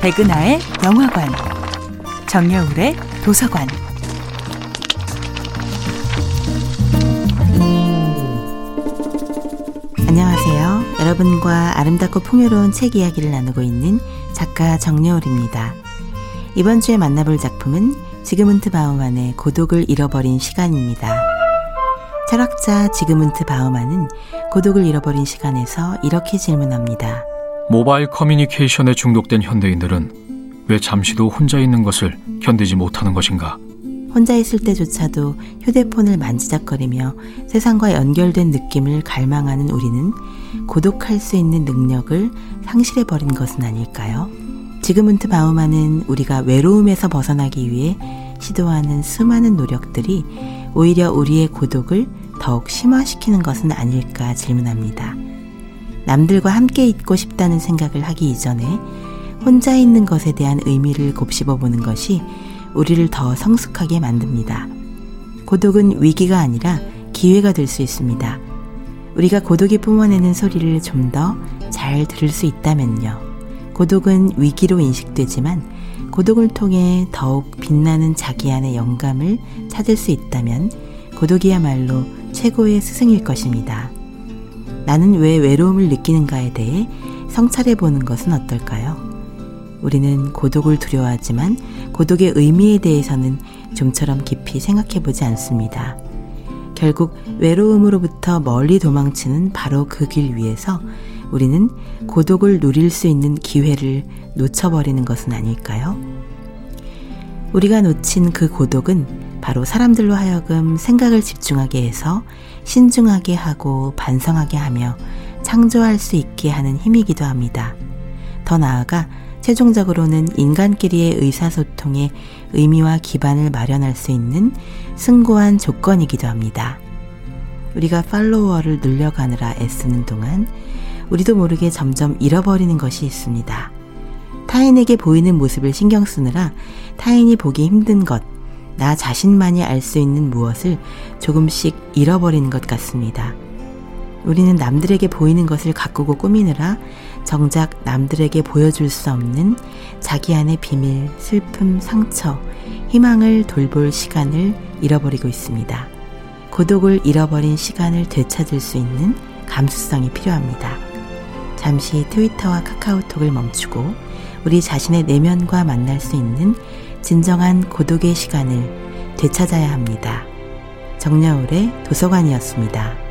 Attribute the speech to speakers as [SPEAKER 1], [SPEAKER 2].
[SPEAKER 1] 백은하의 영화관, 정여울의 도서관.
[SPEAKER 2] 안녕하세요. 여러분과 아름답고 풍요로운 책 이야기를 나누고 있는 작가 정여울입니다. 이번 주에 만나볼 작품은 지그문트 바우만의 고독을 잃어버린 시간입니다. 철학자 지그문트 바우만은 고독을 잃어버린 시간에서 이렇게 질문합니다.
[SPEAKER 3] 모바일 커뮤니케이션에 중독된 현대인들은 왜 잠시도 혼자 있는 것을 견디지 못하는 것인가?
[SPEAKER 2] 혼자 있을 때조차도 휴대폰을 만지작거리며 세상과 연결된 느낌을 갈망하는 우리는 고독할 수 있는 능력을 상실해버린 것은 아닐까요? 지그문트 바우만은 우리가 외로움에서 벗어나기 위해 시도하는 수많은 노력들이 오히려 우리의 고독을 더욱 심화시키는 것은 아닐까 질문합니다. 남들과 함께 있고 싶다는 생각을 하기 이전에 혼자 있는 것에 대한 의미를 곱씹어 보는 것이 우리를 더 성숙하게 만듭니다. 고독은 위기가 아니라 기회가 될 수 있습니다. 우리가 고독이 뿜어내는 소리를 좀 더 잘 들을 수 있다면요. 고독은 위기로 인식되지만 고독을 통해 더욱 빛나는 자기 안의 영감을 찾을 수 있다면 고독이야말로 최고의 스승일 것입니다. 나는 왜 외로움을 느끼는가에 대해 성찰해 보는 것은 어떨까요? 우리는 고독을 두려워하지만 고독의 의미에 대해서는 좀처럼 깊이 생각해 보지 않습니다. 결국 외로움으로부터 멀리 도망치는 바로 그 길 위에서 우리는 고독을 누릴 수 있는 기회를 놓쳐버리는 것은 아닐까요? 우리가 놓친 그 고독은 바로 사람들로 하여금 생각을 집중하게 해서 신중하게 하고 반성하게 하며 창조할 수 있게 하는 힘이기도 합니다. 더 나아가 최종적으로는 인간끼리의 의사소통의 의미와 기반을 마련할 수 있는 승고한 조건이기도 합니다. 우리가 팔로워를 늘려가느라 애쓰는 동안 우리도 모르게 점점 잃어버리는 것이 있습니다. 타인에게 보이는 모습을 신경 쓰느라 타인이 보기 힘든 것, 나 자신만이 알 수 있는 무엇을 조금씩 잃어버리는 것 같습니다. 우리는 남들에게 보이는 것을 가꾸고 꾸미느라 정작 남들에게 보여줄 수 없는 자기 안의 비밀, 슬픔, 상처, 희망을 돌볼 시간을 잃어버리고 있습니다. 고독을 잃어버린 시간을 되찾을 수 있는 감수성이 필요합니다. 잠시 트위터와 카카오톡을 멈추고 우리 자신의 내면과 만날 수 있는 진정한 고독의 시간을 되찾아야 합니다. 정여울의 도서관이었습니다.